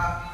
か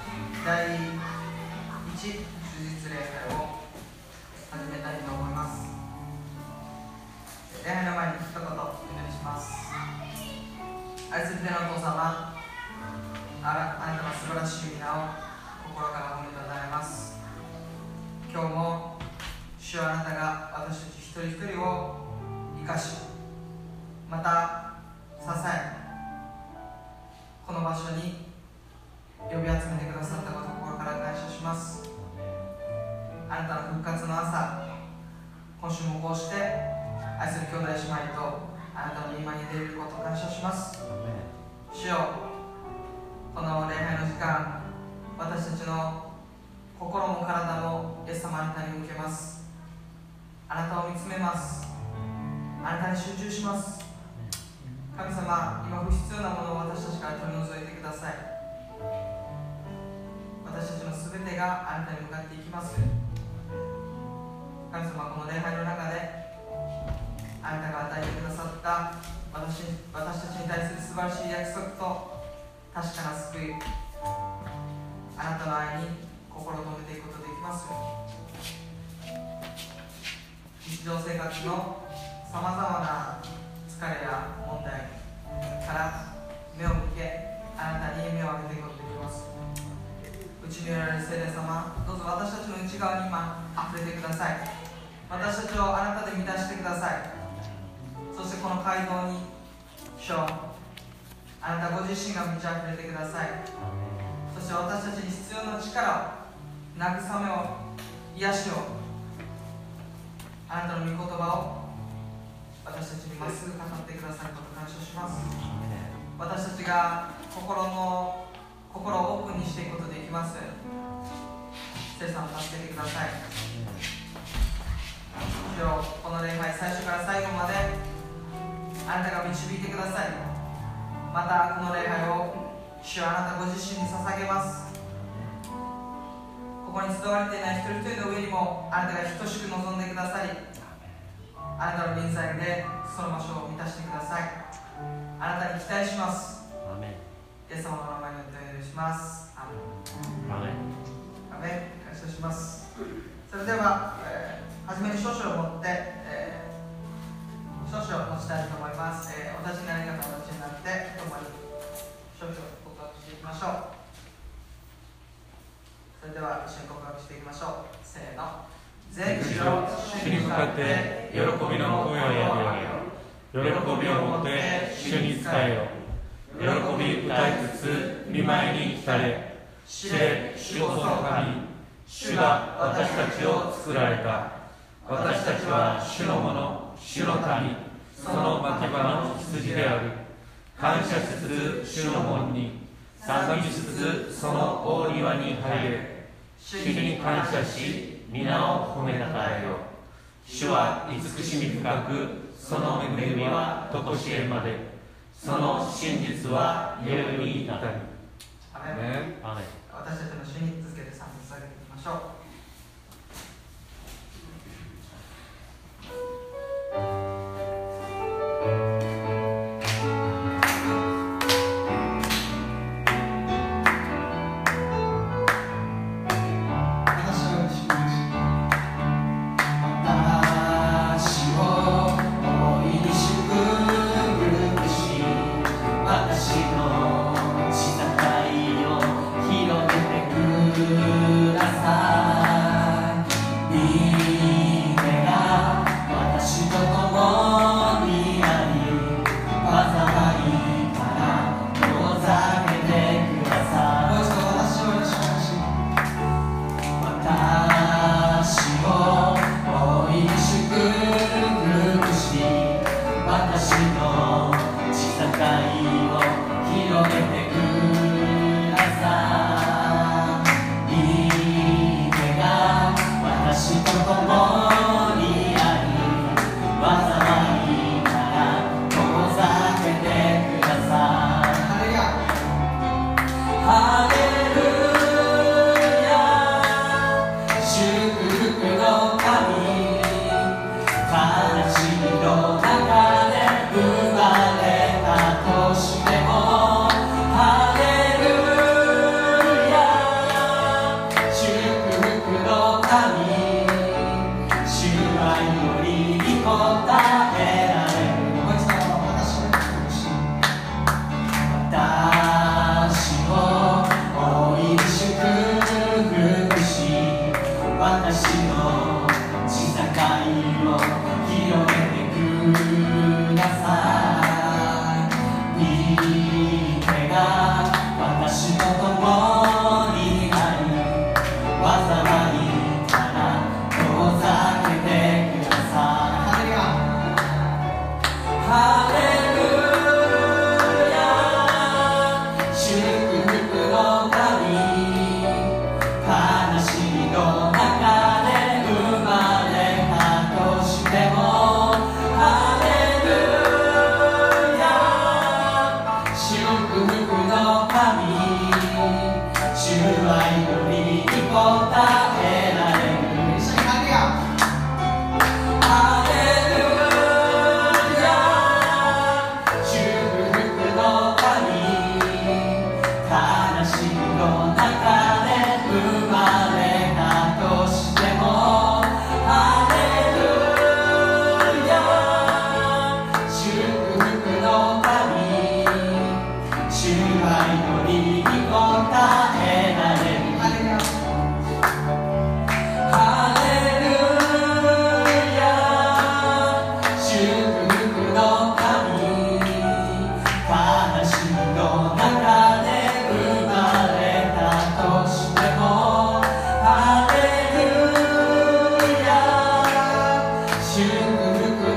主はあなたご自身に捧げます。ここに集われていない一人一人の上にもあなたが等しく望んでくださりあなたの臨在でその場所を満たしてください。あなたに期待します。イエス様の名前によってお願いします。アメン。アメン。感謝します。それでは、えー、初めに少々を持って、えー、少々持ちたいと思います、えー、お立ちになり方お立ちになって共に少々ましょう。それでは一緒に告白していきましょう。せーの。全地を主に向かって喜びの声をやめよ喜びを持って主に伝えよう。喜び歌いつつ見舞いに来たれ。知れ主こその神。主が私たちを作られた。私たちは主のもの。主の民。その牧場の羊である。感謝しつつ主の門に賛美しつつその大庭に入れ主に感謝し皆を褒めたたえよ。主は慈しみ深くその恵みはとこしえまで。その真実は夜に至る。私たちの主に続けて賛美されていきましょう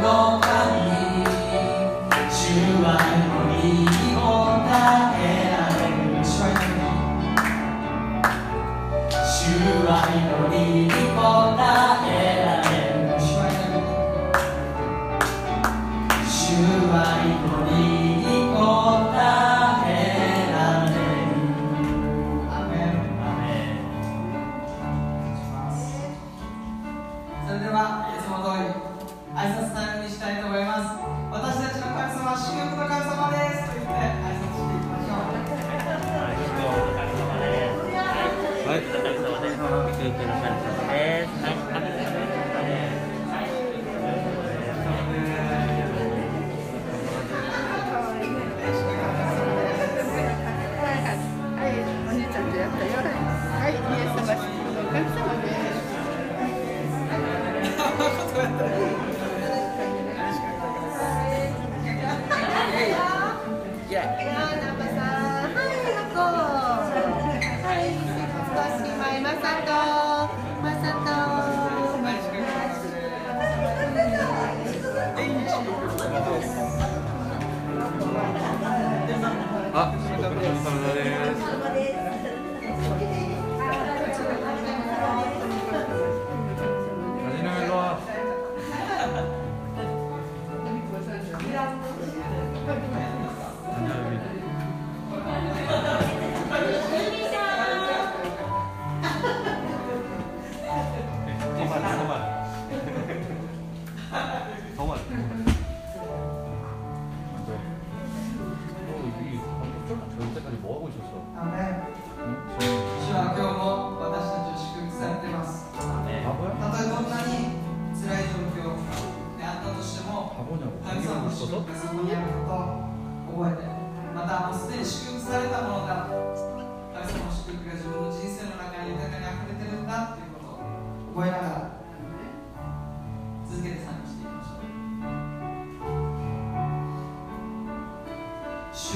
福主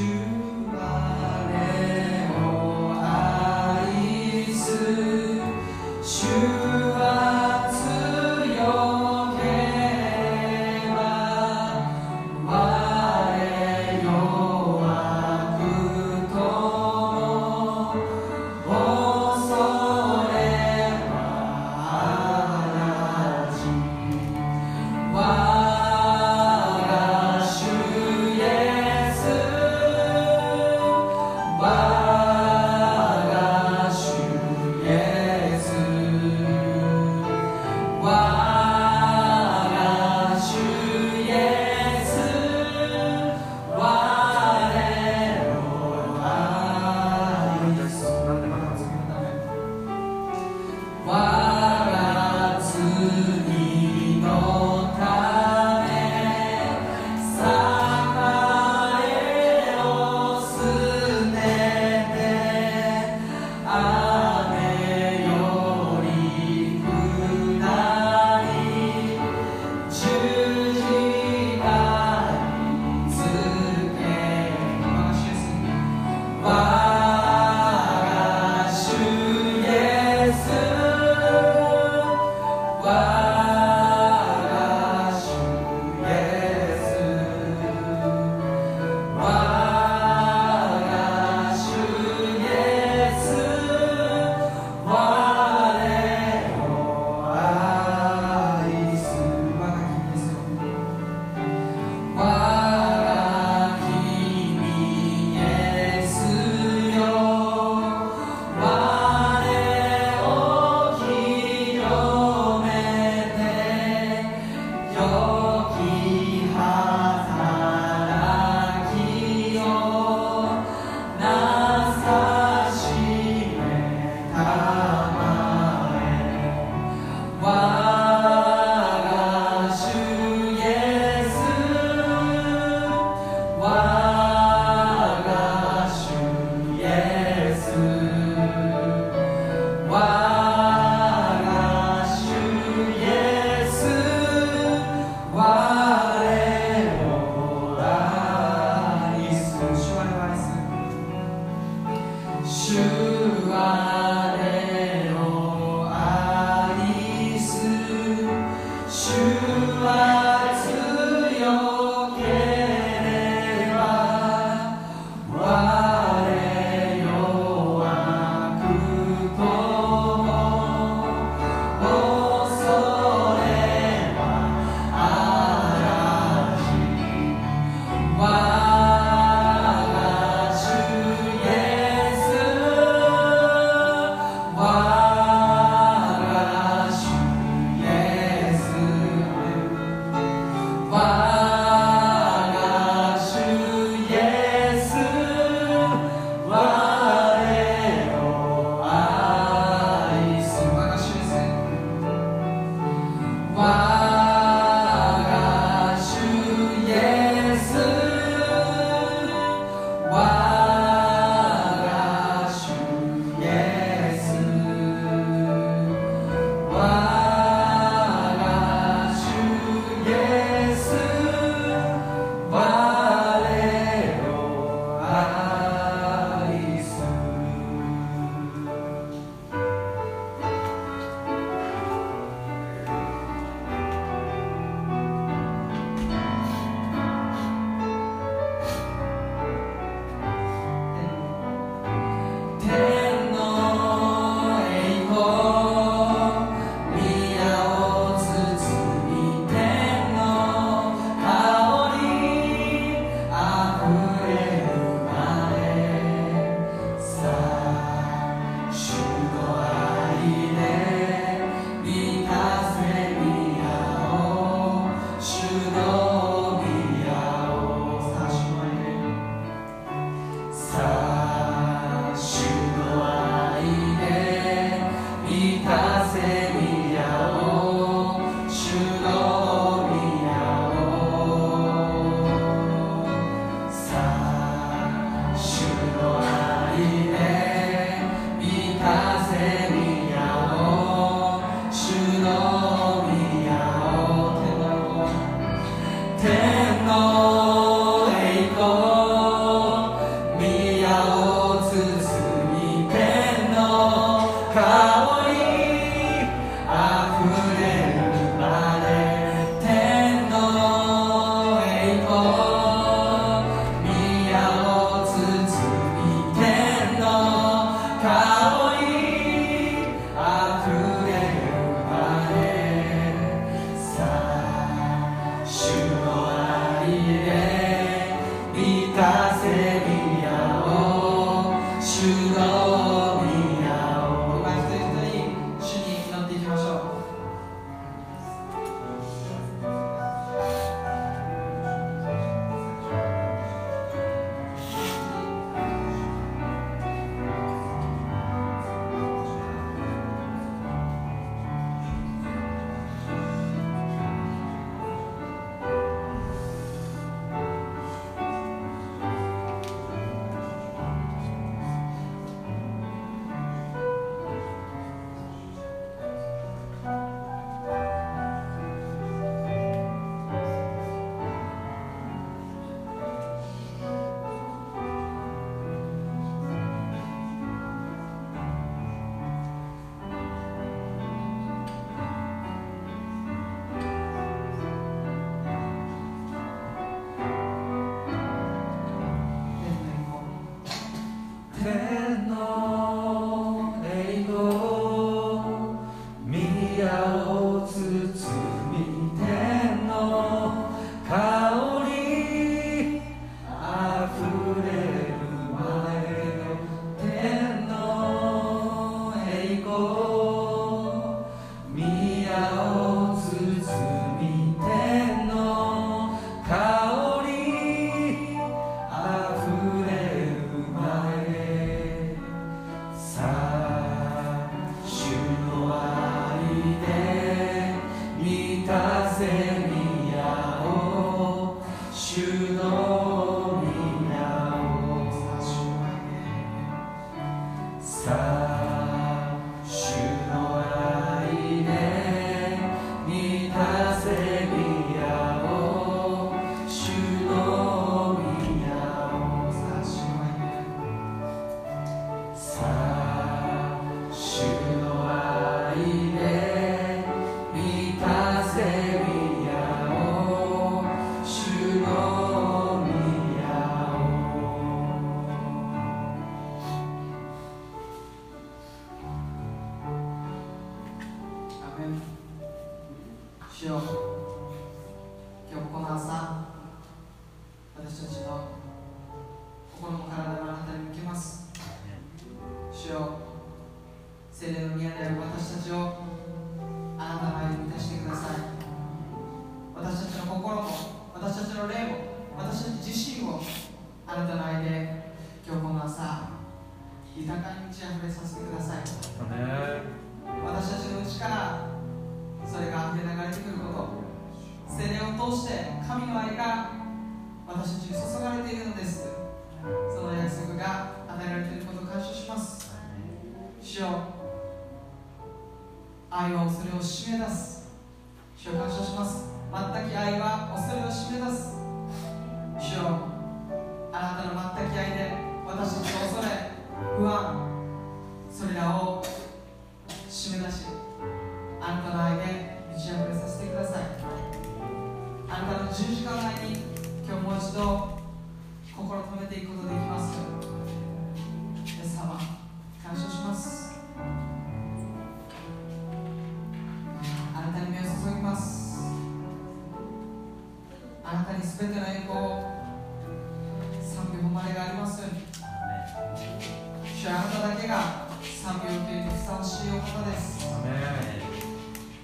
主あなただけが賛美を受けるにふさわしいお方です。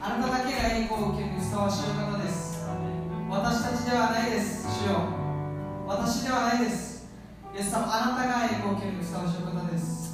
あなただけが栄光を受けるにふさわしいお方です。私たちではないです。主よ。私ではないです。イエス様あなたが栄光を受けるにふさわしいお方です。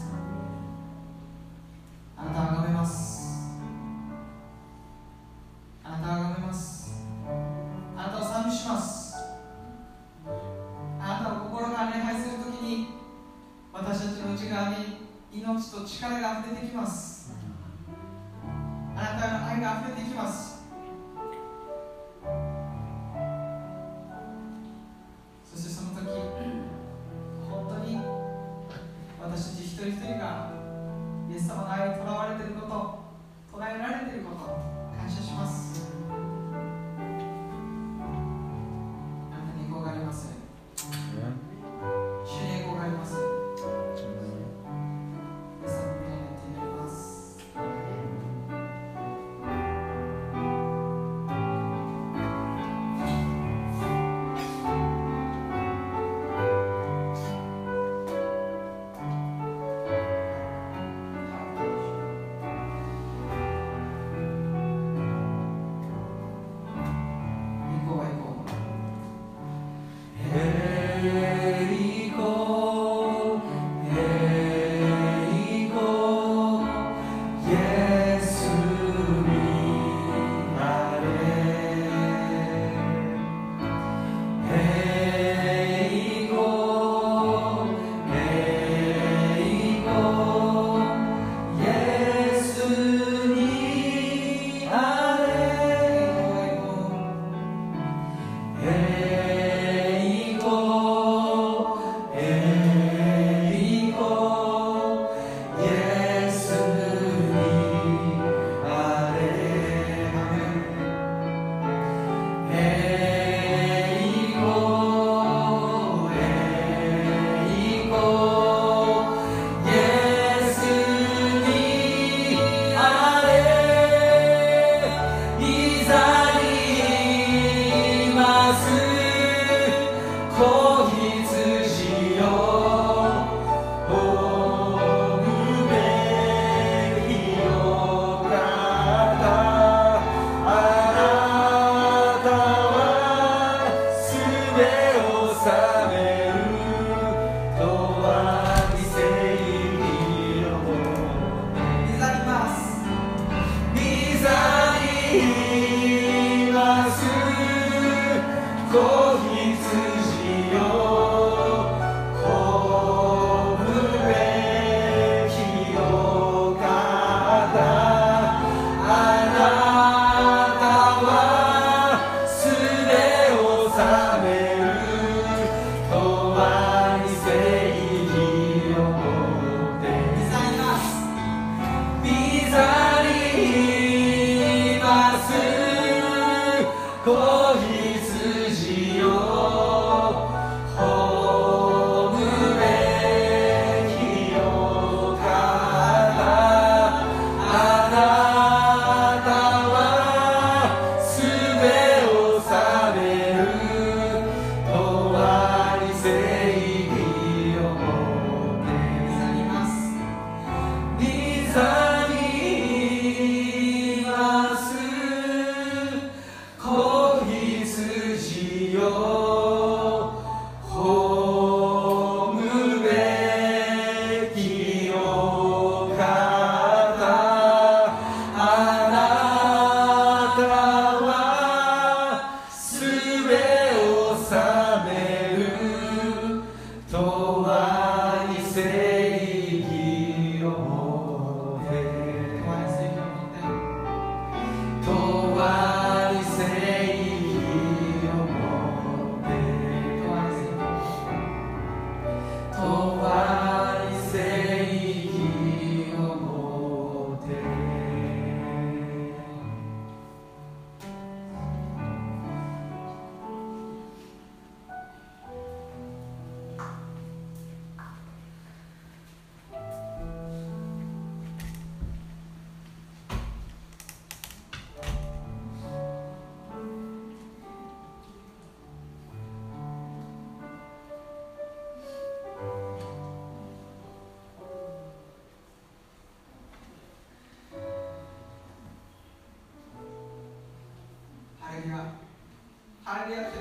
áreas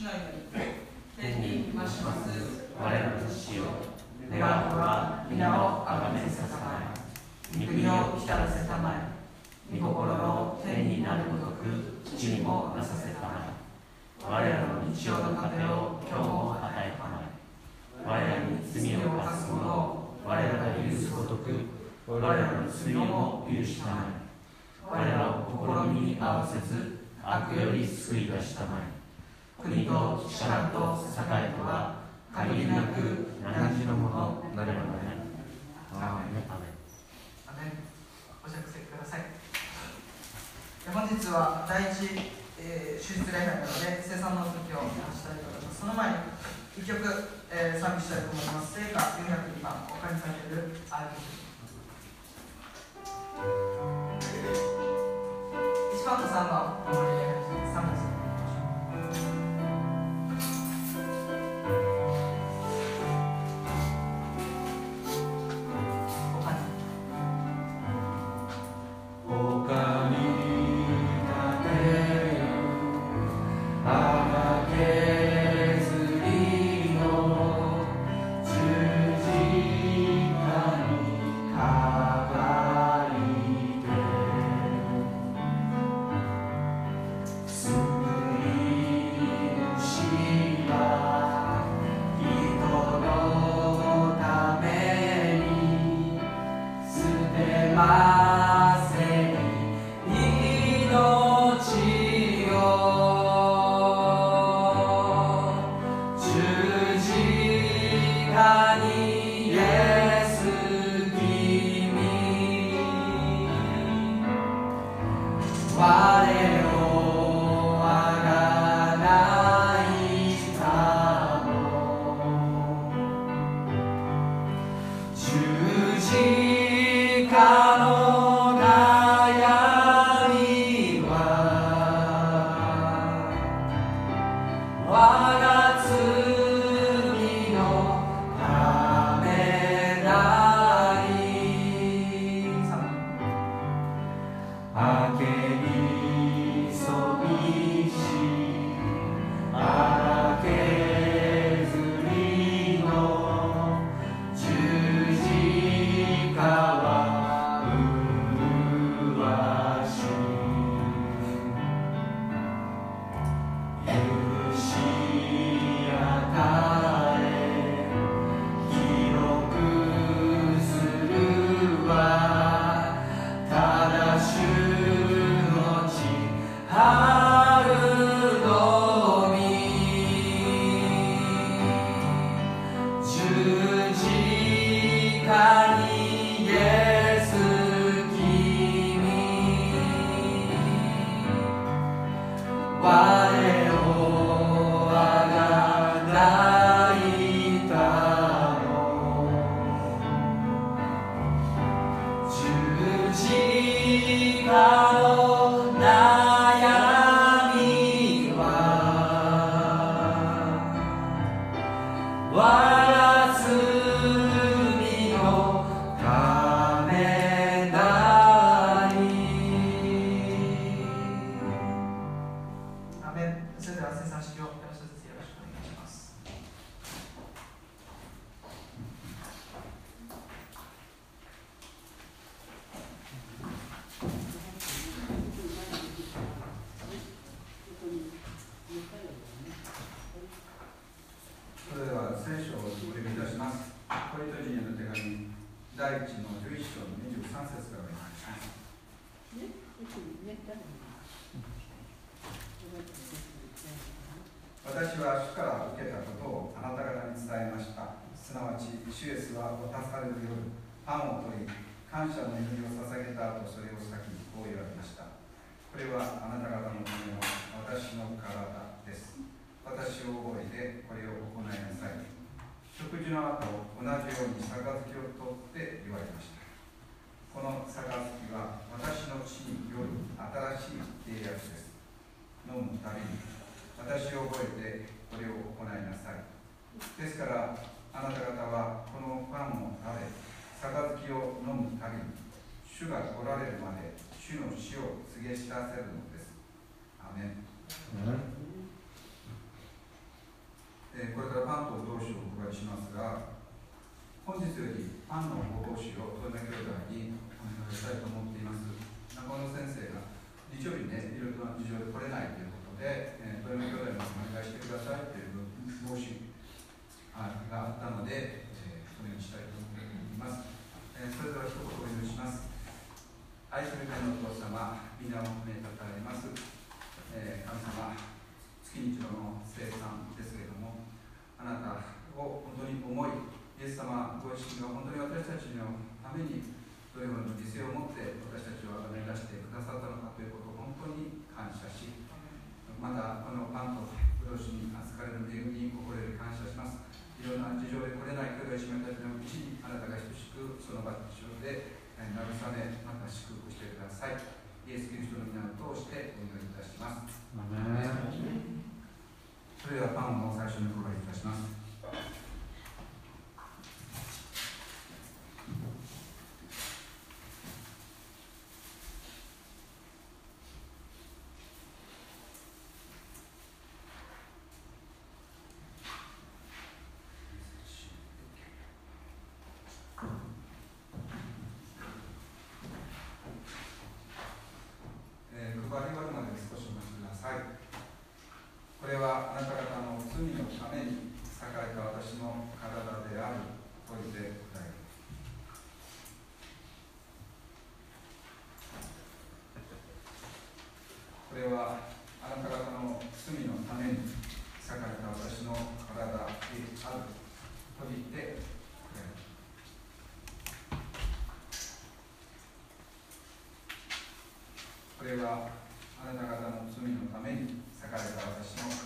主のように天に増します我らの死よ願わくは皆をあがめさせたまい御国をきたらせたまえ御心の天になるごとく地にもなさせたまえ我らの日常の糧を今日も与えたまえ。我らに罪を犯す者を我らが許すごとく我らの罪も許したまえ。我らを心に合わせず悪より救い出したまえ。国と力と栄とは限りなく何時のものなればな。ください。本日は第一、えー、手術礼拝なので生産の時をしたいと思います。その前に一曲、えー、賛美したいと思います。聖火402番お借りされるアーティ1番と3番お守りでえーこれからパンとお通しをお配りしますが、本日よりパンのお通しを富山兄弟にお願いしたいと思っています。中野先生が日曜日ね、いろいろな事情で来れないということで、えー富山兄弟にお願いしてくださいという申しがあったので、えーそれにしたいと思います。えーそれでは一言お祈りします。愛する天のお父様、皆を褒めたたえます。えー神様、月に一度の生産ですけれども、あなたを本当に思い、イエス様ご自身が本当に私たちのためにどれほどの犠牲を持って私たちを崇め出してくださったのかということを本当に感謝し、またこのパンとブロシに預かれる恵みに心より感謝します。いろんな事情で来れない兄弟姉妹たちのうちにあなたが等しくその場所で慰め、また祝福してください。イエス・キリストの皆を通してお祈りいたします。それではパンを最初にお配りいたします。れはあなた方の罪のために裂かれた私の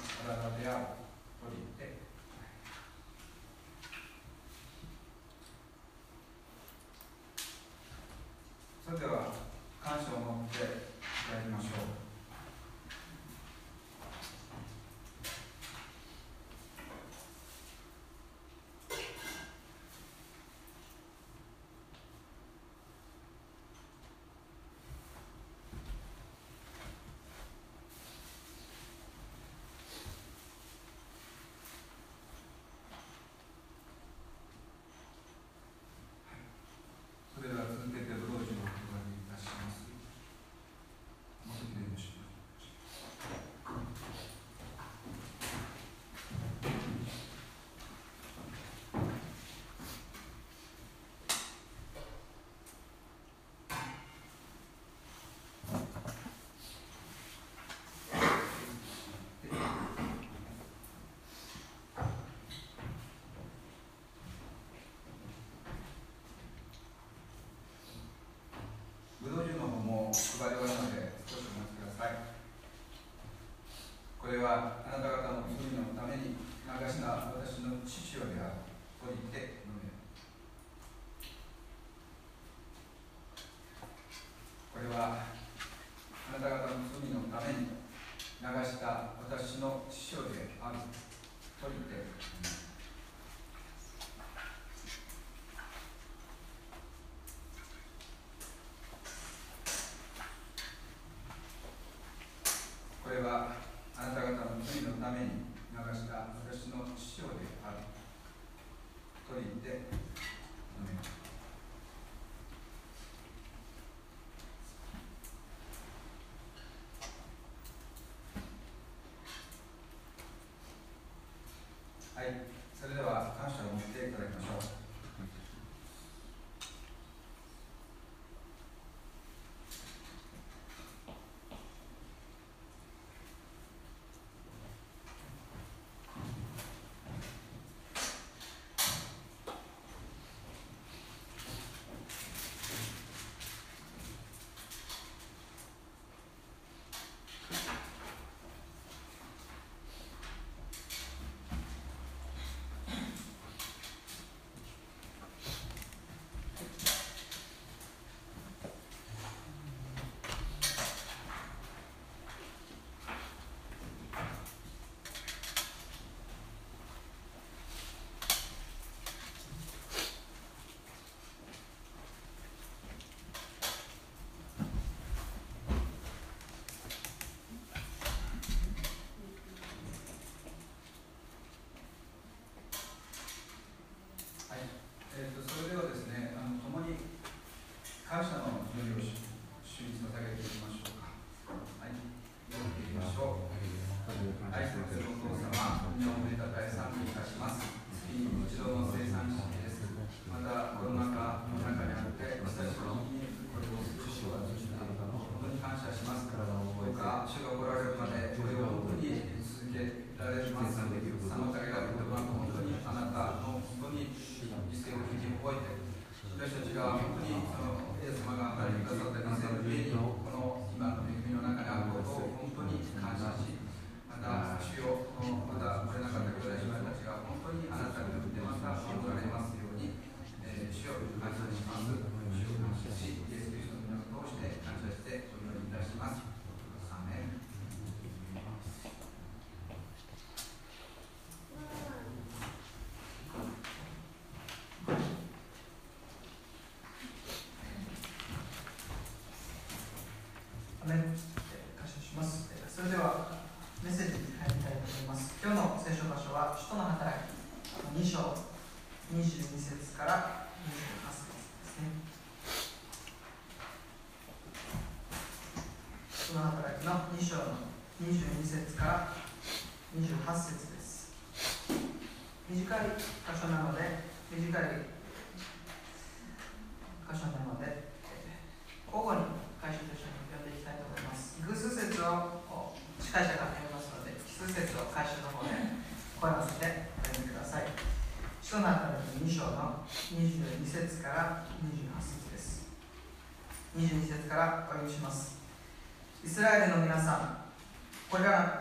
I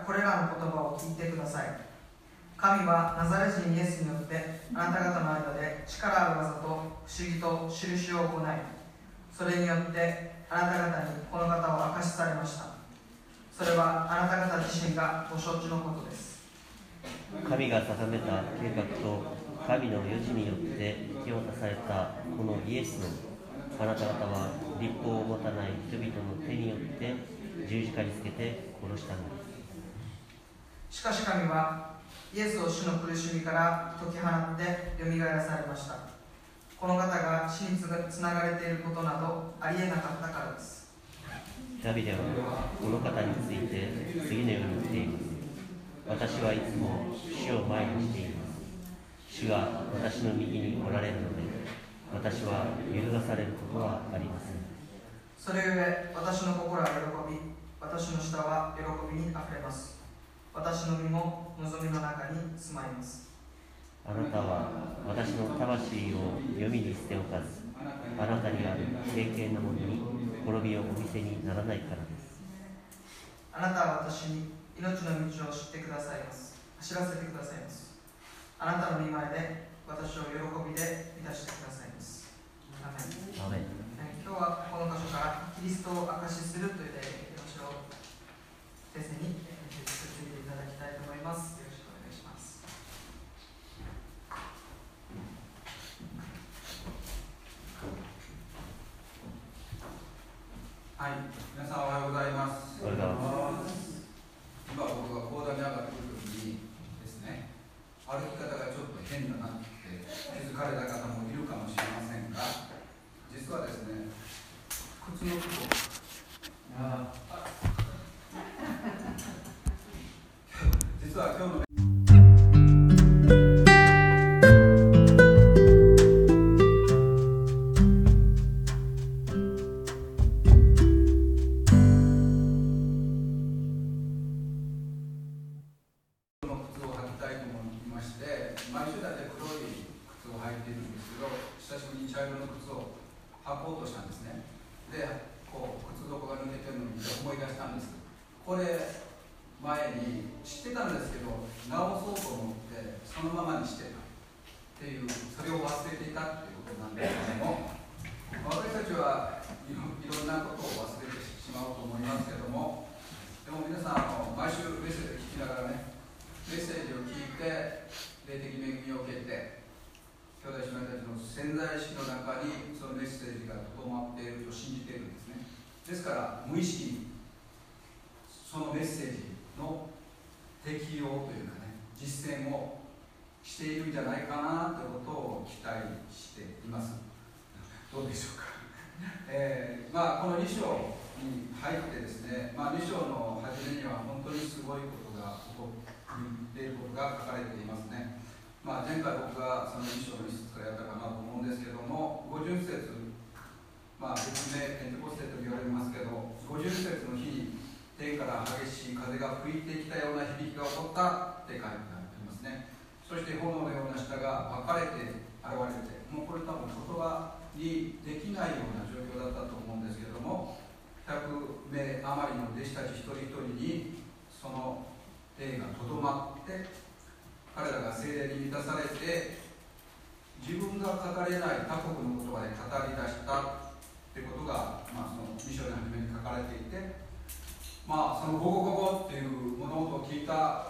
これらの言葉を聞いてください。神はナザレ人イエスによってあなた方の間で力ある技と不思議と印を行いそれによってあなた方にこの方を明かしされました。それはあなた方自身がご承知のことです。神が定めた計画と神の余地によって引き渡されたこのイエスのあなた方は立法を持たない人々の手によって十字架につけて殺したのです。しかし神はイエスを主の苦しみから解き放ってよみがえらされました。この方が死につながれていることなどありえなかったからです。ダビデはこの方について次のように言っています。私はいつも主を前にしています。主が私の右におられるので私は揺るがされることはありません。それゆえ私の心は喜び私の舌は喜びにあふれます私の身も望みの中に住まいます。あなたは私の魂を読みに捨ておかずあなたにある敬虔なものに滅びをお見せにならないからです。あなたは私に命の道を知ってくださいます。知らせてくださいます。あなたの御前で私を喜びで満たしてくださいます。アメン。今日はこの箇所からキリストを証しするという題で私を先生にえーついていただきたいます。よろしくお願いします。はい、皆さんおはようございます。おはようございます。今僕が講談に上がってくるときにですね、歩き方がちょっと変だなって気づかれた方もいるかもしれませんが、実はですね、靴の靴を、あは今日のの靴、底が抜けてるのを思い出したんです。これ、前に知ってたんですけど、直そうと思って、そのままにしてたっていう、それを忘れていたっていうことなんですけども、私たちはいろんなことを忘れてしまうと思いますけども、でも皆さん、あの毎週メッセージ聞きながらね、メッセージを聞いて、霊的恵みを受けて、兄弟姉妹たちの潜在意識の中にそのメッセージがとどまっていると信じているんですね。ですから、無意識にそのメッセージの適用というかね、実践をしているんじゃないかなということを期待しています。どうでしょうか。えーまあ、この2章に入ってですね、まあ、2章の初めには本当にすごいことが起こっていることが書かれていますね。まあ、前回僕がその2章の一節からやったかなと思うんですけども、50節、まあ、別名ペンテコステと言われますけど、50節の日に天から激しい風が吹いてきたような響きが起こったって書いてありますね。そして炎のような舌が分かれて現れて、もうこれ多分言葉にできないような状況だったと思うんですけども、100名余りの弟子たち一人一人にその霊がとどまって、彼らが精霊に満たされて、自分が語れない他国の言葉で語り出したってことが、まあ、その2章の初めに書かれていて、まあ、そのゴゴゴゴっていう物音を聞いた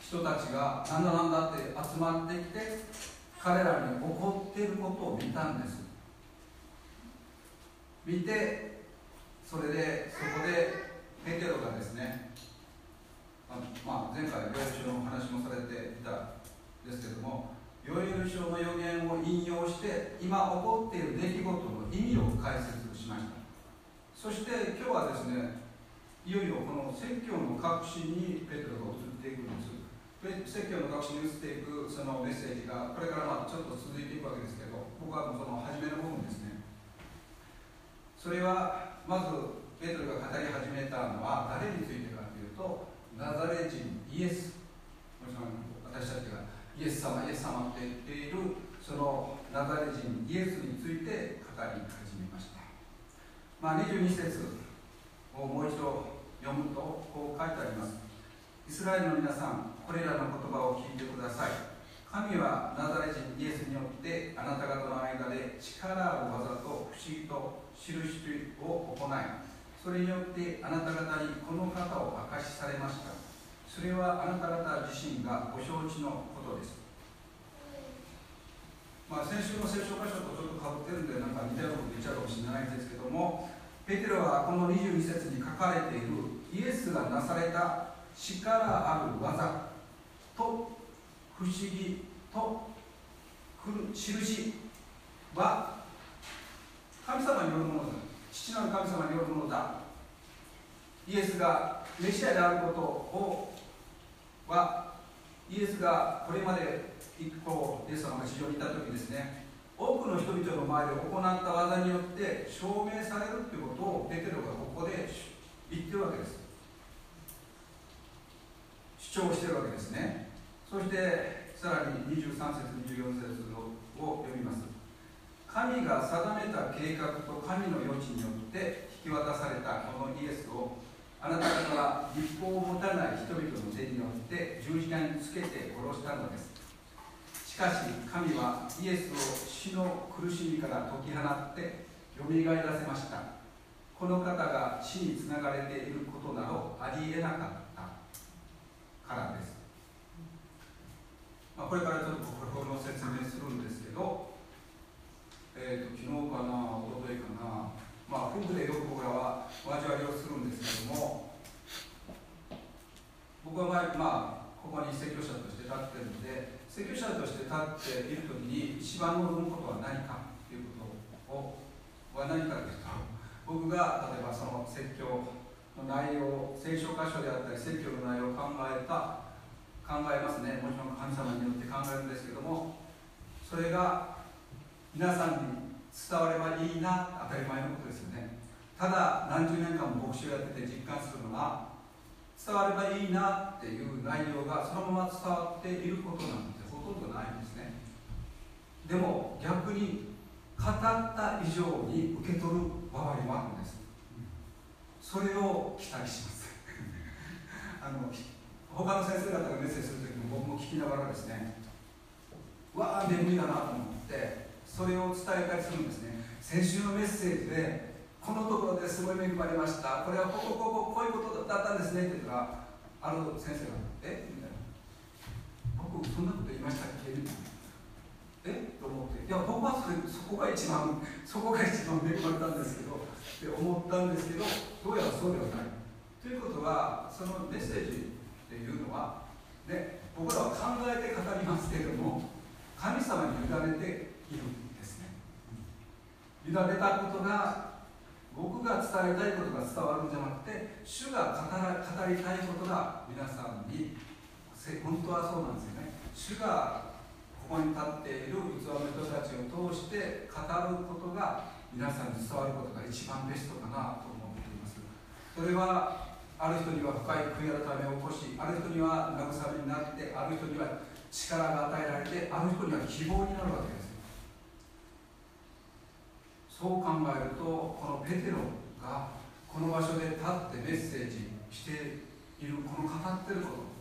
人たちがなんだなんだって集まってきて彼らに起こっていることを見たんです。見てそれでそこでペテロがですねあまあ、前回ヨエル書の話もされていたんですけどもヨエル書の予言を引用して今起こっている出来事の意味を解説しました。そして今日はですねいよいよこの説教の核心にペテロが移っていくんです。説教の核心に移っていくそのメッセージがこれからまあちょっと続いていくわけですけど僕はもうその初めの部分ですね。それはまずペテロが語り始めたのは誰についてかというとナザレ人イエス。もちろん私たちがイエス様イエス様って言っているそのナザレ人イエスについて語り始めました、まあ、22節をもう一度読むとこう書いてあります。イスラエルの皆さんこれらの言葉を聞いてください。神はナザレ人イエスによってあなた方の間で力ある技と不思議と印を行いそれによってあなた方にこの方を明かしされました。それはあなた方自身がご承知のことです。まあ、先週の聖書箇所とちょっとかぶってるんでなんか似たようなこと言っちゃうかもしれないんですけどもペテロはこの22節に書かれているイエスがなされた力ある技と不思議と印は神様によるものだ。父なる神様によるものだ。イエスがメシアであることをはイエスがこれまで一個イエス様が地上にいた時ですね多くの人々の前で行った技によって証明されるということをペテロがここで言ってるわけです。主張してるわけですね。そしてさらに23節24節を読みます。神が定めた計画と神の余地によって引き渡されたこのイエスをあなた方は立法を持たない人々の手によって十字架につけて殺したのです。しかし神はイエスを死の苦しみから解き放ってよみがえらせました。この方が死につながれていることなどありえなかった。からです、まあ、これからちょっとこれを説明するんですけど、えーと、昨日かなおとといかなまあ夫婦でよく僕らは交わりをするんですけども僕は前、まあ、ここに説教者として立ってるので説教者として立っている時に一番望むことは何かということをは何かというと僕が例えばその説教内容聖書箇所であったり説教の内容を考えた考えますね。もちろん神様によって考えるんですけどもそれが皆さんに伝わればいいな当たり前のことですよね。ただ何十年間も牧師をやってて実感するのは伝わればいいなっていう内容がそのまま伝わっていることなんてほとんどないんですね。でも逆に語った以上に受け取る場合もあるんです。それを期待します。あの他の先生方がメッセージする時も僕も聞きながらですねわあ眠いだなと思ってそれを伝えたりするんですね。先週のメッセージでこのところですごい恵まれました。これはこここここういうことだったんですね。って言ったらある先生が「え？みたいな「僕そんなこと言いましたっけ?」みたいなえ？と思っていや僕はそれそこが一番そこが一番恵まれたんですけどって思ったんですけどどうやらそうではない。ということはそのメッセージっていうのは、ね、僕らは考えて語りますけれども神様に委ねているんですね。委ねたことが僕が伝えたいことが伝わるんじゃなくて主が語ら語りたいことが皆さんに本当はそうなんですよね。主がここに立っている器の人たちを通して語ることが皆さんに伝わることが一番ベストかなと思っています。それはある人には深い悔い改めを起こしある人には慰めになってある人には力が与えられてある人には希望になるわけです。そう考えるとこのペテロがこの場所で立ってメッセージしているこの語ってること。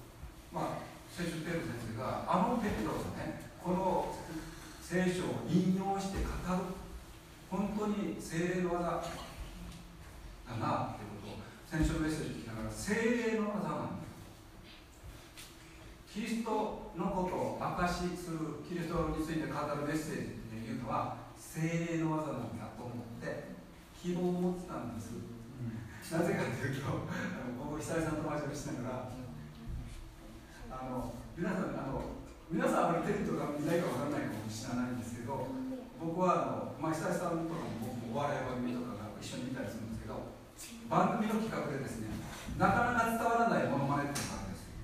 まあ聖書テール先生があのペテロがねこの聖書を引用して語る。本当に精霊の技だなってことを先週のメッセージ聞きながら精霊の技なんだキリストのことを証しするキリストについて語るメッセージっていうのは精霊の技なんだと思って希望を持ってたんです、なぜかというと僕久井さんと交わりしながらあの皆さんあの皆さんあまりテレビとか見ないかわからないかもしれないんですけど僕はあの、まあ、久井さんとかも僕もお笑い番組とかが一緒に見たりするんですけど番組の企画でですねなかなか伝わらないものまねってあるんですよ。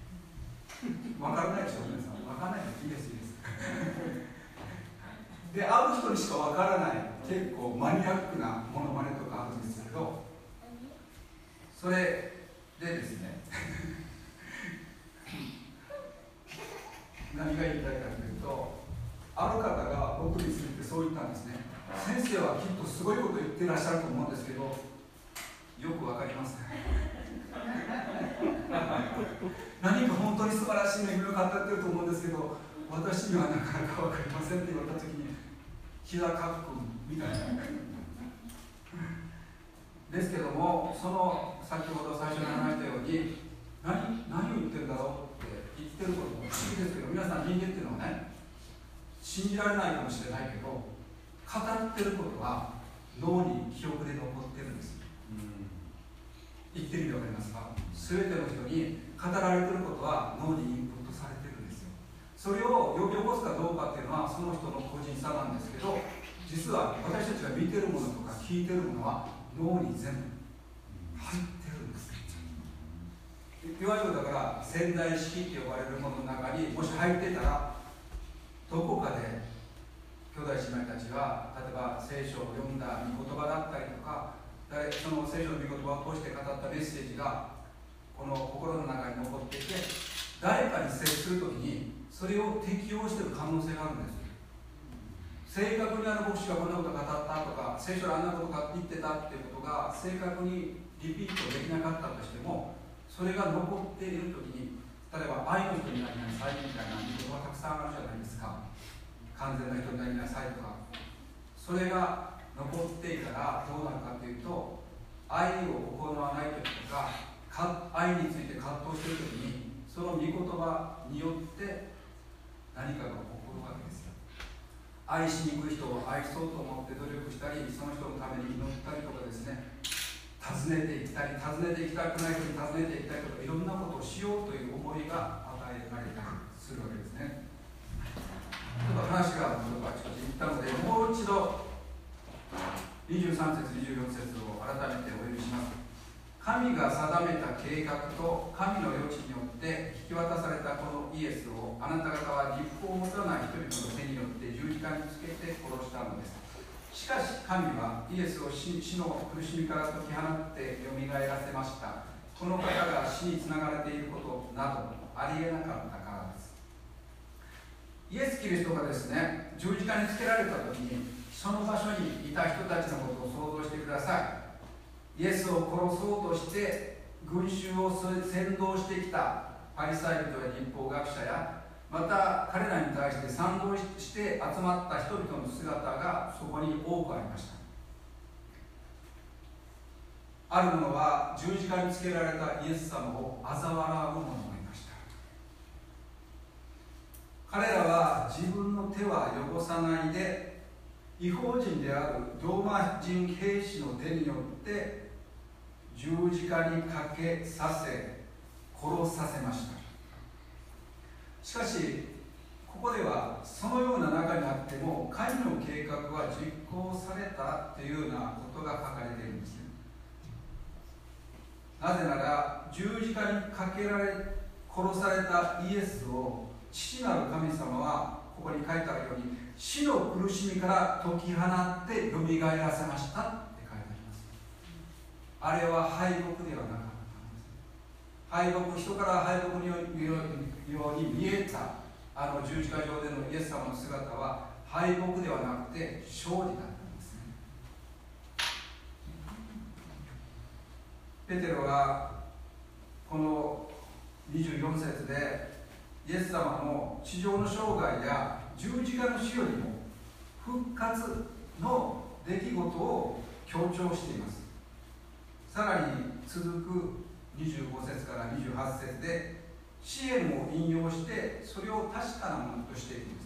わからないでしょ皆さん。わからないでいいですいいです。で会う人にしかわからない結構マニアックなものまねとかあるんですけどそれでですね 何が言いたいかというとある方が僕についてそう言ったんですね。先生はきっとすごいこと言ってらっしゃると思うんですけどよくわかりますね何か本当に素晴らしい恵みを語ってると思うんですけど私にはなかなか分かりませんって言われた時に膝かくみたいな。ですけどもその先ほど最初に話したように何何を言ってるんだろうって言ってることも不思議ですけど皆さん人間っていうのはね信じられないかもしれないけど語ってることは脳に記憶で残ってるんです。言ってみて分かりますか？全ての人に語られてることは脳にインプットされてるんですよ。それを呼び起こすかどうかっていうのはその人の個人差なんですけど実は私たちが見てるものとか聞いてるものは脳に全部入ってるんです。いわゆるだから潜在意識って呼ばれるものの中にもし入ってたらどこかで兄弟姉妹たちは例えば聖書を読んだ御言葉だったりとかその聖書の御言葉を通して語ったメッセージがこの心の中に残っていて誰かに接するときにそれを適用している可能性があるんです。正確にあの牧師がこんなこと語ったとか聖書であんなこと言ってたっていうことが正確にリピートできなかったとしてもそれが残っているときに例えば愛の人になりなさいみたいな御言葉がたくさんあるじゃないですか。完全な人になりなさいとかそれが残っていたらどうなるかというと愛を行わない時とか愛について葛藤してる時にその御言葉によって何かが起こるわけですよ。愛しにくい人を愛そうと思って努力したりその人のために祈ったりとかですね訪ねていきたり訪ねていきたくない人に訪ねていきたいとかいろんなことをしようという思いが与えられたりするわけです。話が僕はあちこち行ったのでもう一度23節24節を改めてお呼びします神が定めた計画と神の余地によって引き渡されたこのイエスをあなた方は立法を持たない人々の手によって十字架につけて殺したのですしかし神はイエスを死の苦しみから解き放ってよみがえらせましたこの方が死につながれていることなどありえなかったイエス・キリストがですね十字架につけられた時にその場所にいた人たちのことを想像してください。イエスを殺そうとして群衆を先導してきたパリサイ人や立法学者やまた彼らに対して賛同して集まった人々の姿がそこに多くありました。ある者は十字架につけられたイエス様を嘲笑う者もいました彼らは自分の手は汚さないで違法人であるローマ人兵士の手によって十字架にかけさせ殺させました。しかしここではそのような中にあっても神の計画は実行されたというようなことが書かれているんですね。なぜなら十字架にかけられ殺されたイエスを父なる神様はここに書いてあるように死の苦しみから解き放ってよみがえらせましたって書いてあります。あれは敗北ではなかったんです。敗北人から敗北にように見えたあの十字架上でのイエス様の姿は敗北ではなくて勝利だったんですね。ペテロがこの24節でイエス様の地上の生涯や十字架の死よりも復活の出来事を強調しています。さらに続く25節から28節で支援を引用してそれを確かなものとしていくんです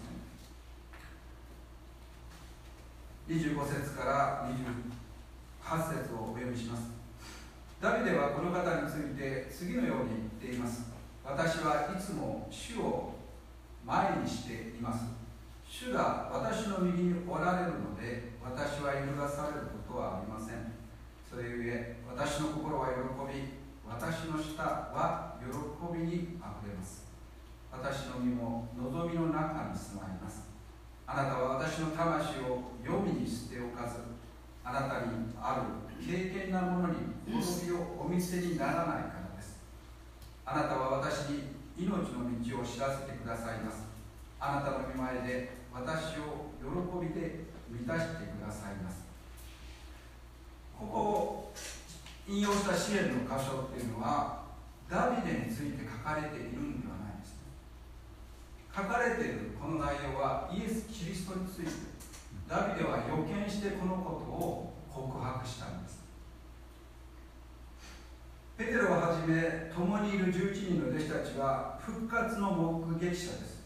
ね。25節から28節をお読みします。ダビデはこの方について次のように言っています。私はいつも主を前にしています。主が私の右におられるので私は揺るがされることはありません。それゆえ私の心は喜び私の舌は喜びにあふれます。私の身も望みの中に住まいます。あなたは私の魂を読みに捨ておかずあなたにある経験なものに滅びをお見せにならないか。らあなたは私に命の道を知らせてくださいます。あなたの見前で私を喜びで満たしてくださいます。ここを引用した支援の箇所っていうのはダビデについて書かれているんではないです書かれているこの内容はイエス・キリストについてダビデは予見してこのことを告白したんです。ペテロをはじめ共にいる11人の弟子たちは復活の目撃者です。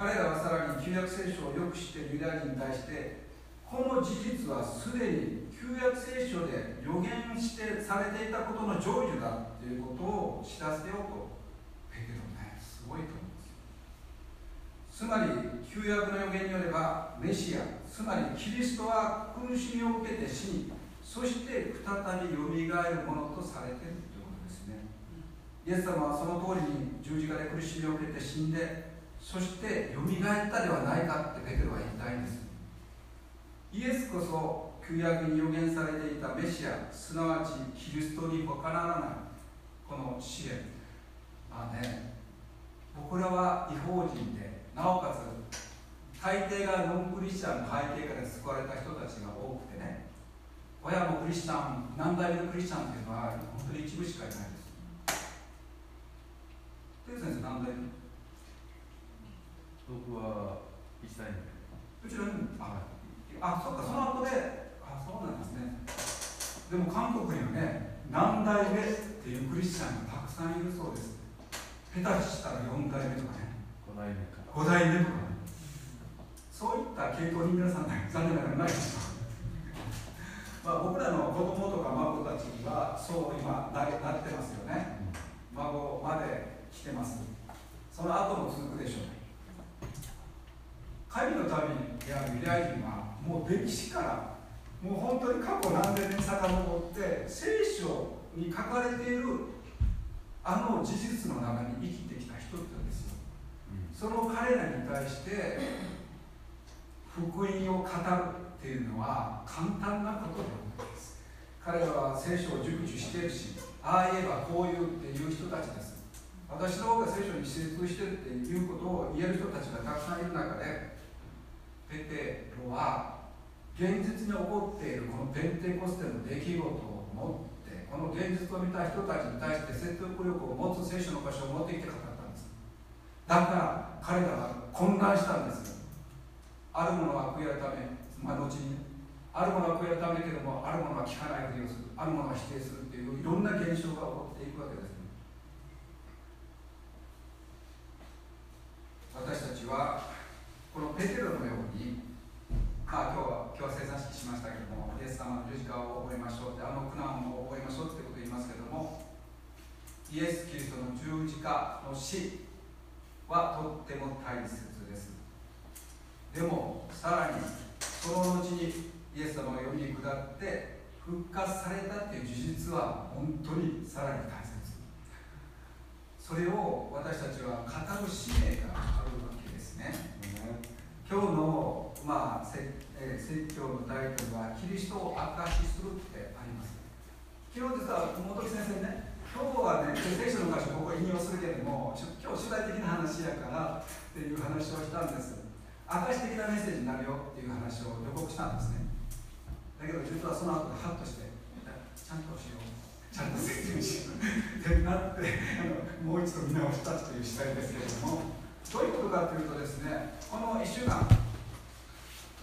彼らはさらに旧約聖書をよく知っているユダヤ人に対してこの事実はすでに旧約聖書で予言してされていたことの成就だということを知らせようとペテロねすごいと思うんですつまり旧約の予言によればメシアつまりキリストは苦しみを受けて死にそして再びよみがえるものとされているということですね。イエス様はその通りに十字架で苦しみを受けて死んでそしてよみがえったではないかってペテロは言いたいんです。イエスこそ旧約に予言されていたメシアすなわちキリストに他ならないこの支援まあね僕らは違法人でなおかつ大抵がノンクリスチャンの背景から救われた人たちが多くて親もクリスチャン何代目のクリスチャンっていうのは本当に一部しかいないです。ていう先生何代目？僕は1歳目。うちのああそっかその後であそうなんですね。でも韓国にはね何代目っていうクリスチャンがたくさんいるそうです。下手したら4代目とかね。5代目か。5代目とかね。そういった傾向に皆さんね残念ながらないですまあ僕らの子供とか孫たちはそう今ななってますよね。孫まで来てます。その後も続くでしょう。神の民であるユダヤ人はもう歴史からもう本当に過去何千年遡って聖書に書かれているあの事実の中に生きてきた人々ですよ、その彼らに対して福音を語るっていうのは簡単なことでは彼らは聖書を熟知しているしああ言えばこう言うっていう人たちです。私の方が聖書に精通してるっていうことを言える人たちがたくさんいる中でペテロは現実に起こっているこのペンテコステの出来事を持ってこの現実を見た人たちに対して説得力を持つ聖書の箇所を持ってきて語ったんです。だから彼らは混乱したんです。あるものは悔い改め、まあ、後にあるものは悔い改めけどもあるものは聞かないふりをするあるものは否定するっていういろんな現象が起こっていくわけですね。私たちはこのペテロのようにまあ今日は今日は生産式しましたけどもイエス様の十字架を覚えましょうってあの苦難を覚えましょうってことを言いますけどもイエス・キリストの十字架の死はとっても大切です。でもさらにその後にイエス様が読み下って復活されたっていう事実は本当にさらに大切。それを私たちは語る使命があるわけですね。今日の、まあ、説教のタイトルは「キリストを証しする」ってあります。昨日実は本木先生ね今日はね聖書の箇所ここ引用するけれども今日主題的な話やからっていう話をしたんです。証的なメッセージになるよっていう話を予告したんですね。だけど実はその後でハッとしてちゃんとしようちゃんと説明しようってなってあのもう一度見直したという次第ですけれどもどういうことかというとですねこの1週間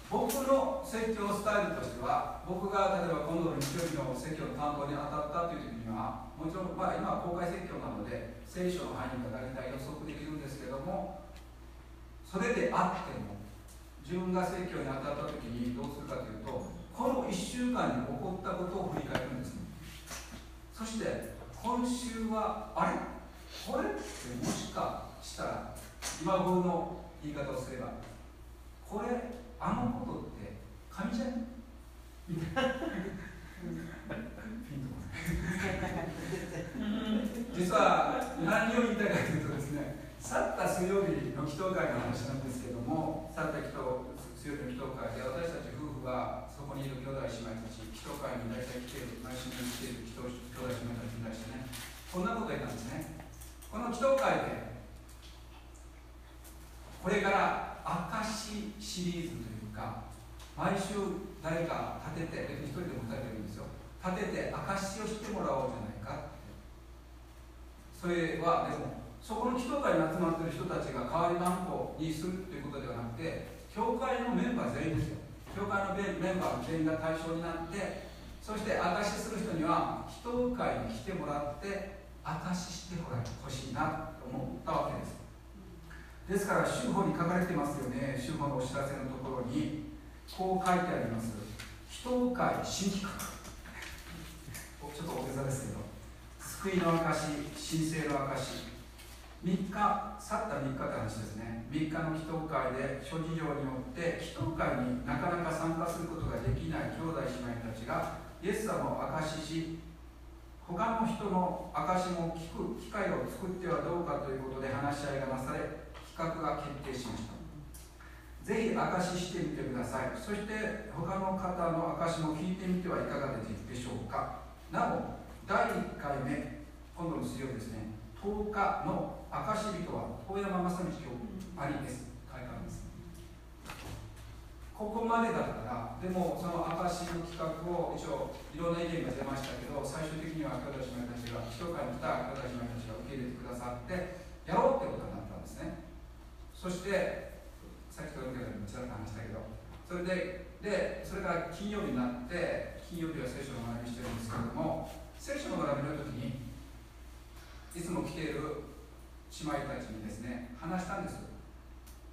僕の説教スタイルとしては僕が例えば今度の日曜日の説教の担当に当たったという時にはもちろん、まあ、今は公開説教なので聖書の範囲が大体予測できるんですけどもそれであっても自分が説教に当たった時にどうするかというとこの1週間に起こったことを振り返るんですね。そして今週はあれ？これ？ってもしかしたら今風の言い方をすればこれあのことって神じゃんみたい な実は何を言いたいかというとですね去った水曜日の祈祷会の話なんですけども去った水曜日の祈祷会で私たち夫婦がそこにいる兄弟姉妹たち祈祷会に大体来ている毎週に来ている祈祷兄弟姉妹たちに対してねこんなこと言ったんですね。この祈祷会でこれから証シリーズというか毎週誰か立てて別に一人でも立ててるんですよ。立てて証しをしてもらおうじゃないか。ってそれはでもそこの祈祷会に集まってる人たちが代わり番号にするということではなくて教会のメンバー全員ですよ。教会のメンバー全員が対象になってそして証しする人には祈祷会に来てもらって証ししてほしいなと思ったわけです。ですから主法に書かれてますよね。主法のお知らせのところにこう書いてあります。祈祷会新企画ちょっと大げさですけど救いの証神聖の証3日去った3日って話ですね。3日の祈祷会で諸事情によって祈祷会になかなか参加することができない兄弟姉妹たちがイエス様を証しし他の人の証も聞く機会を作ってはどうかということで話し合いがなされ企画が決定しました。ぜひ証ししてみてください。そして他の方の証も聞いてみてはいかがでしょうか。なお第1回目今度の水曜日ですね。10日の証人は遠山正道教ありです。書いてあります。ここまでだったらでもその証の企画を一応いろんな意見が出ましたけど最終的には兄弟姉妹たちが秘書会に来た兄弟姉妹たちが受け入れてくださってやろうってことになったんですね。そしてさっきと受けたにちらっと話したけどそれででそれから金曜日になって金曜日は聖書の学びしてるんですけども聖書の学びの時にいつも来ている姉妹たちにですね話したんです。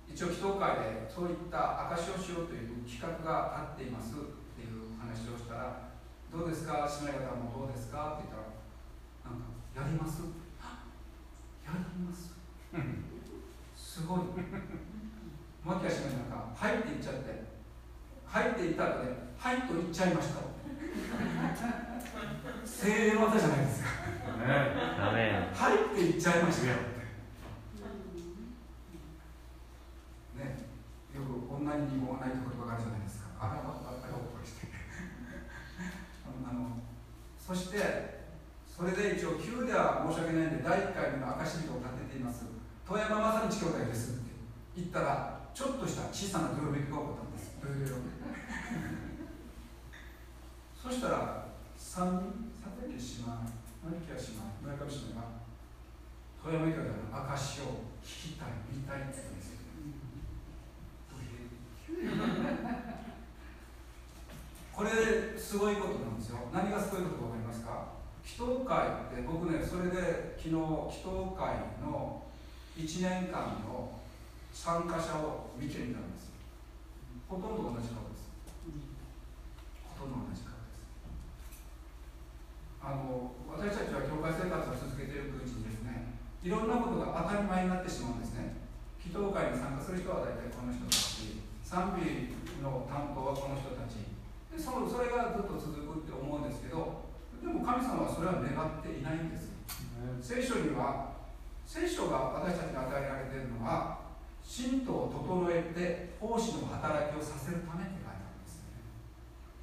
一応祈祷会でそういった証しをしようという企画があっています。っていう話をしたらどうですか？姉妹方もどうですか？って言ったらなんかやります？やります。すごい。マキア姉妹なんか「はい」って言っちゃって「はい」って言った後で「はい」と言っちゃいました。精霊の技じゃないですか。アメ。ンはいって言っちゃいましたよね。よく女に二言がないところがあるじゃないですか。あらあらあらこれして。あのそしてそれで一応急では申し訳ないんで第1回目の証人を立てています。遠山正道兄弟ですって言ったらちょっとした小さなどよめきが起こったんです。どよどよ。そしたら3人？佐竹姉妹マリキア姉妹村上姉妹が富山兄弟の証を聞きたい見たいって言うんですよこれすごいことなんですよ。何がすごいことか分かりますか？祈祷会って僕ねそれで昨日祈祷会の1年間の参加者を見てみたんですほとんど同じ顔です。ほとんど同じ顔ですあの私たちは教会生活を続けていくうちにですね。いろんなことが当たり前になってしまうんですね。祈祷会に参加する人は大体この人たち。賛美の担当はこの人たち。でそのそれがずっと続くって思うんですけどでも神様はそれは願っていないんです。聖書には聖書が私たちに与えられているのは信徒を整えて奉仕の働きをさせるためって書いてあるんですね。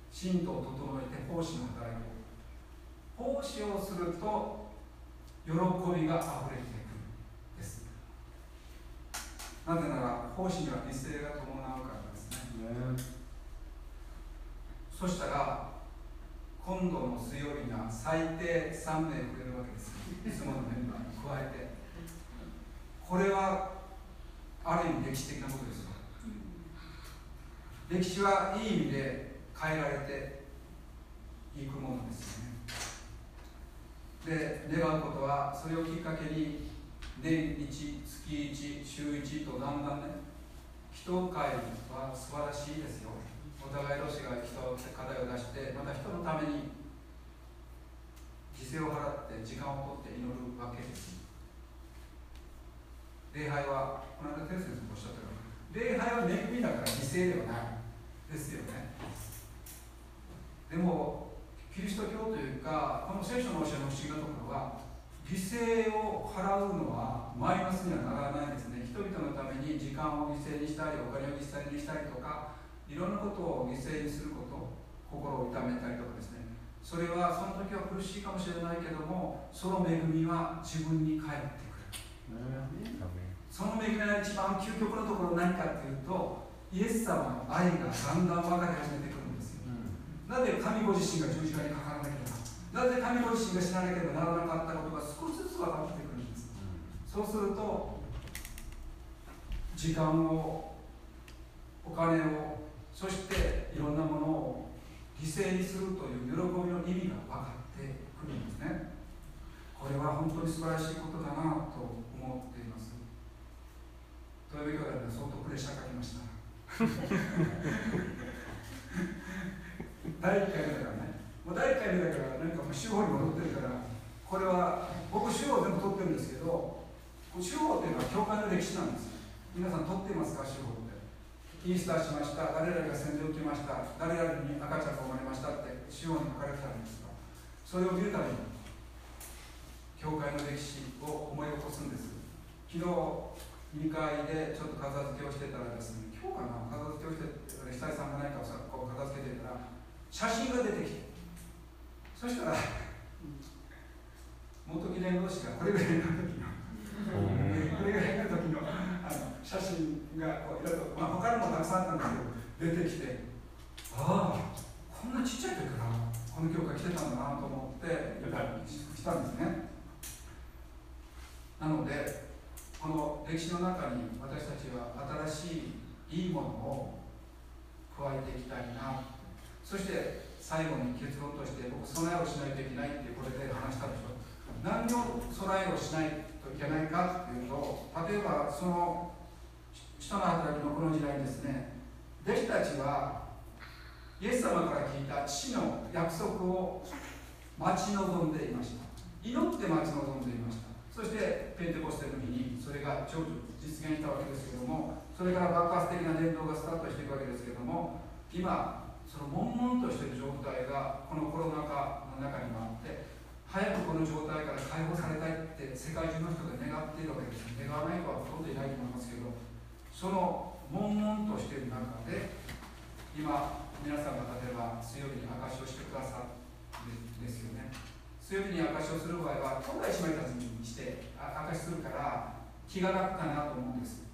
信徒を整えて奉仕の働きを奉仕をすると喜びがあふれてくるです。なぜなら奉仕には犠牲が伴うからですね。そしたら今度の水曜日には最低3名くれるわけですいつものメンバーに加えて。これはある意味歴史的なことですよ。歴史はいい意味で変えられていくものですよねで願うことはそれをきっかけに年1月1週1とだんだんね祈祷会は素晴らしいですよ。お互い同士が人課題を出してまた人のために犠牲を払って時間をとって祈るわけです。礼拝はこの間テル先生もおっしゃったように礼拝は恵みだから犠牲ではない。ですよね。でもキリスト教というかこの聖書の教えの不思議なところは犠牲を払うのはマイナスにはならないですね。人々のために時間を犠牲にしたりお金を犠牲にしたりとかいろんなことを犠牲にすること心を痛めたりとかですね。それはその時は苦しいかもしれないけどもその恵みは自分に返ってくる。その恵みは一番究極のところ何かっていうとイエス様の愛がだんだん分かり始めてくる。なぜ神ご自身が十字架にかからなければなぜ神ご自身が死ななければならなかったことが少しずつ分かってくるんです。そうすると時間をお金をそしていろんなものを犠牲にするという喜びの意味が分かってくるんですね。これは本当に素晴らしいことだなと思っています。豊部兄弟で相当プレッシャーかけました。第1回目だからねもう第1回目だからなんかもう司法に戻ってるからこれは僕司法全部取ってるんですけど司法っていうのは教会の歴史なんです皆さん取っていますか？司法ってイースターしました。誰々が洗礼を受けました誰々に赤ちゃんが生まれましたって。司法に書かれてたんですがそれを見るために教会の歴史を思い起こすんです。昨日2階でちょっと片付けをしてたらですね今日かな？片付けをして久井さんが何かをこう片付けてたら写真が出てきて。そしたら元記念同士がこれぐらいの時のこれぐらいの時のあの写真がこういろいろ、まあ、他にもたくさんあったんですけど出てきてああこんなちっちゃい時からこの教会来てたんだなと思って来たんですね。なのでこの歴史の中に私たちは新しいいいものを加えていきたいな。そして最後に結論として僕備えをしないといけないってこれで話したでしょ。何を備えをしないといけないかっていうと例えばその人の働きのこの時代にですね弟子たちはイエス様から聞いた父の約束を待ち望んでいました。祈って待ち望んでいました。そしてペンテコステの日にそれが成就実現したわけですけどもそれから爆発的な伝道がスタートしていくわけですけども今その悶々としてる状態がこのコロナ禍の中にもあって早くこの状態から解放されたいって世界中の人が願っているわけです願わない人はほとんどいないと思いますけどその悶々としている中で今皆さんが例えば強火に証しをしてくださるんですよね。強火に証しをする場合は兄弟姉妹たちにして証しするから気が楽かなと思うんです。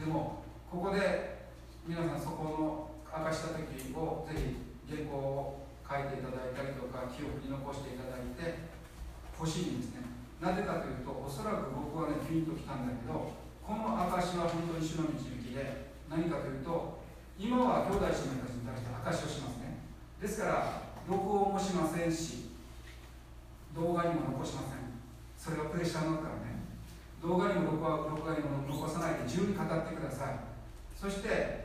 でもここで皆さんそこの明かした時をぜひ原稿を書いていただいたりとか記憶に残していただいてほしいんですね。なぜかというとおそらく僕はねピンときたんだけどこの証は本当に主の導きで何かというと今は兄弟姉妹たちに対して証しをしますね。ですから録音もしませんし動画にも残しません。それはプレッシャーになるからね。動画にも録画録画にも残さないで自由に語ってください。そして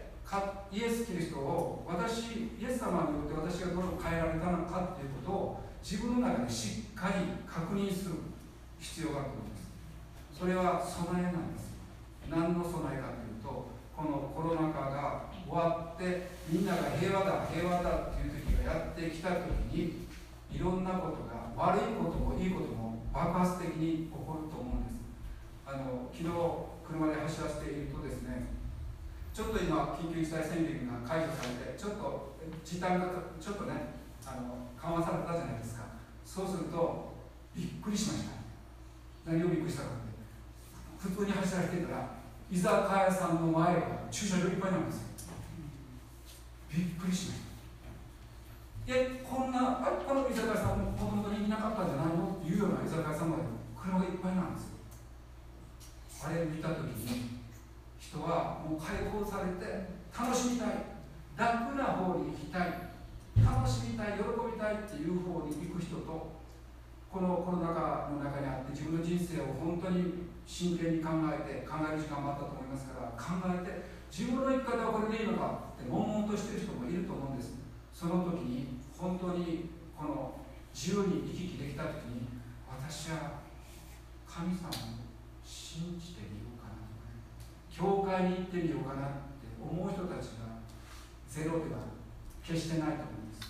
イエス・キリストを私イエス様によって私がどう変えられたのかっていうことを自分の中でしっかり確認する必要があると思います。それは備えなんです。何の備えかというとこのコロナ禍が終わってみんなが平和だ平和だっていう時がやってきた時にいろんなことが悪いこともいいことも爆発的に起こると思うんです。あの昨日車で走らせているとですねちょっと今、緊急事態宣言が解除されて、ちょっと時短がちょっとね、あの緩和されたじゃないですか。そうすると、びっくりしました。何をびっくりしたかって、普通に走らせてたら、居酒屋さんの前が駐車場いっぱいなんですよ。びっくりしました。え、こんな、あこの居酒屋さんも子供が人気なかったんじゃないの？っていうような居酒屋さんまで車がいっぱいなんですよ。あれ見たときに、人はもう解放されて楽しみたい楽な方に行きたい楽しみたい喜びたいっていう方に行く人とこのコロナ禍の中にあって自分の人生を本当に真剣に考えて考える時間もあったと思いますから考えて自分の生き方はこれでいいのかって悶々としてる人もいると思うんです。その時に本当にこの自由に行き来できた時に私は神様を信じて教会に行ってみようかなって思う人たちがゼロでは決してないと思うんです。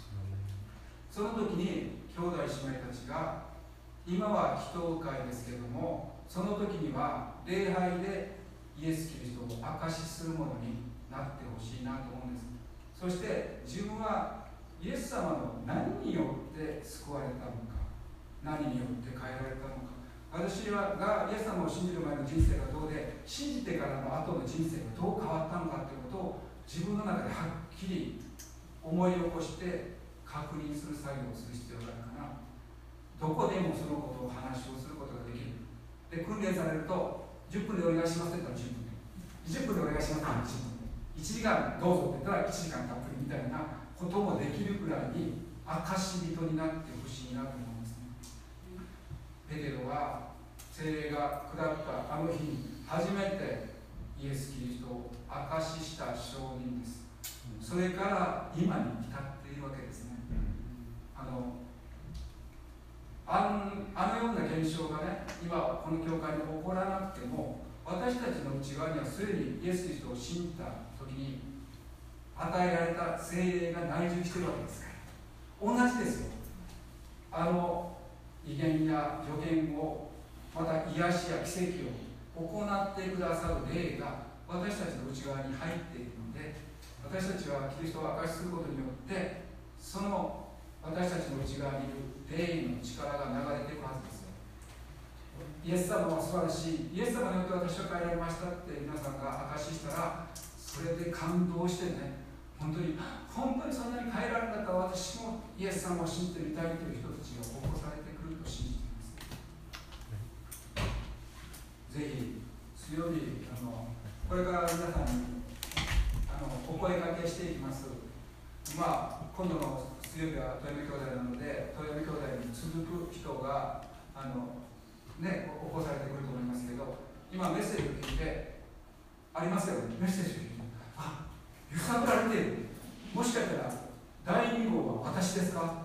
その時に兄弟姉妹たちが今は祈祷会ですけどもその時には礼拝でイエス・キリストを証しするものになってほしいなと思うんです。そして自分はイエス様の何によって救われたのか何によって変えられたのか私はがイエス様を信じる前の人生がどうで信じてからの後の人生がどう変わったのかということを自分の中ではっきり思い起こして確認する作業をする必要があるかな。どこでもそのことを話をすることができる。で訓練されると10分でお願いしますって言ったら10分で。20分でお願いしますって言ったら10分で1時間どうぞって言ったら1時間たっぷりみたいなこともできるくらいに証人になってほしいなと思いますねペテロは精霊が下ったあの日に初めてイエス・キリストを証しした証人です。それから今に至っているわけですね。あのあのような現象がね今この教会に起こらなくても私たちの内側にはすでにイエス・キリストを信じた時に与えられた精霊が内住しているわけですから。同じですよ。あの威厳や予言をまた癒しや奇跡を行ってくださる霊が私たちの内側に入っているので私たちはキリストを明かしすることによってその私たちの内側にいる霊の力が流れていくはずですイエス様は素晴らしい。イエス様によって私は変えられましたって皆さんが証ししたらそれで感動してね本当に本当にそんなに変えられなかった私もイエス様を信じてみたいという人たちが起こされてくると信じていますぜひ水曜日あのこれから皆さんにあのお声掛けしていきます。まあ今度の水曜日は富山兄弟なので富山兄弟に続く人があのね起こされてくると思いますけど今メッセージを聞いてありますよね。メッセージを聞いて。あ揺さぶられている。もしかしたら第2号は私ですか？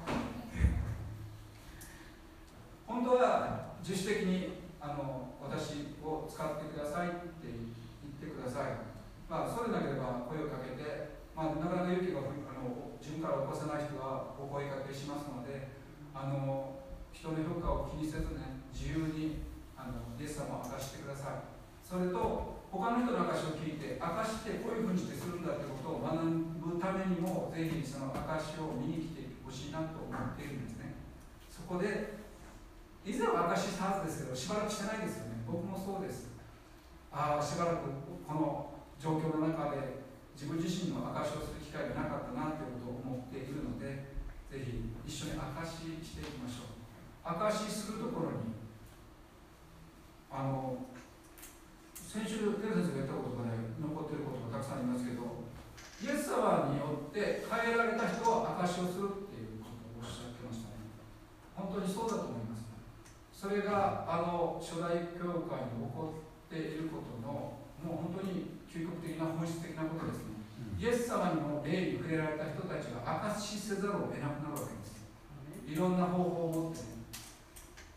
本当は自主的にあの私を使ってくださいって言ってください。まあそうでなければ声をかけて、まあ、なかなか勇気があの自分から起こせない人はお声かけしますのであの人の評価を気にせずね自由にあのイエス様を明かしてください。それと他の人の証を聞いて証してこういうふうにしてするんだということを学ぶためにもぜひその証を見に来てほしいなと思っているんですね。そこで以前は証ししたはずですけどしばらくしてないですよね。僕もそうです。ああしばらくこの状況の中で自分自身の証しをする機会がなかったなということを思っているのでぜひ一緒に証ししていきましょう。証しするところにあの先週テレ先生が言ったことがね残っていることがたくさんありますけどイエス様によって変えられた人は証しをするっていうことをおっしゃってましたね本当にそうだと思いますそれがあの初代教会に起こっていることのもう本当に究極的な本質的なことですね、イエス様にも霊に触れられた人たちが証しせざるを得なくなるわけです。い。ろんな方法を持ってね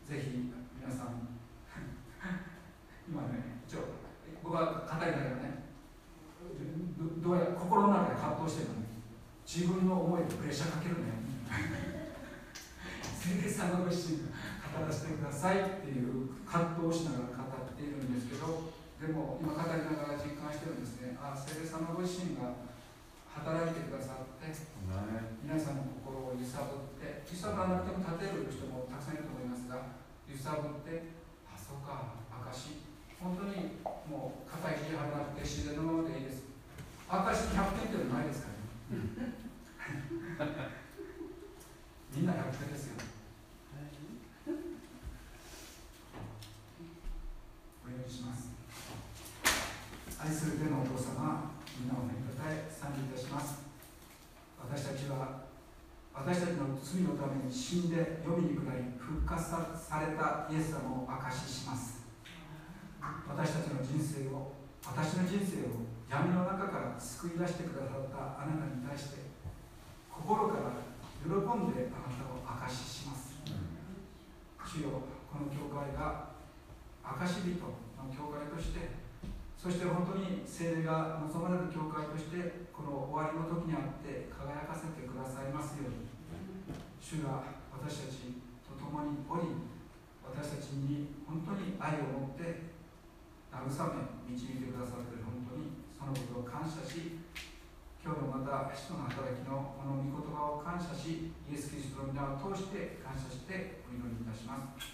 ぜひ皆さん今ね一応僕は語りながらねどどうやら心の中で葛藤してるのね。自分の思いでプレッシャーかけるね。聖霊さんのご自身が語らせてくださいっていう葛藤をしながら語っているんですけどでも今語りながら実感してるんですね。あ聖霊様ご自身が働いてくださって皆さんの心を揺さぶって揺さぶらなくても立てる人もたくさんいると思いますが揺さぶってあそうか証本当にもう肩肘張らなくて自然のままでいいです。証100点っていうのはないですからね。みんな100点ですよ。お願いします愛する天のお父様みんなをめたたえ賛美いたします。私たちは私たちの罪のために死んで読みに下り復活されたイエス様を証しします。私たちの人生を私の人生を闇の中から救い出してくださったあなたに対して心から喜んであなたを証しします。主よこの教会が証人の教会としてそして本当に聖霊が望まれる教会としてこの終わりの時にあって輝かせてくださいますように主が私たちと共におり私たちに本当に愛を持って慰め導いてくださっている本当にそのことを感謝し今日もまた使徒の働きのこの御言葉を感謝しイエス・キリストの皆を通して感謝してお祈りいたします。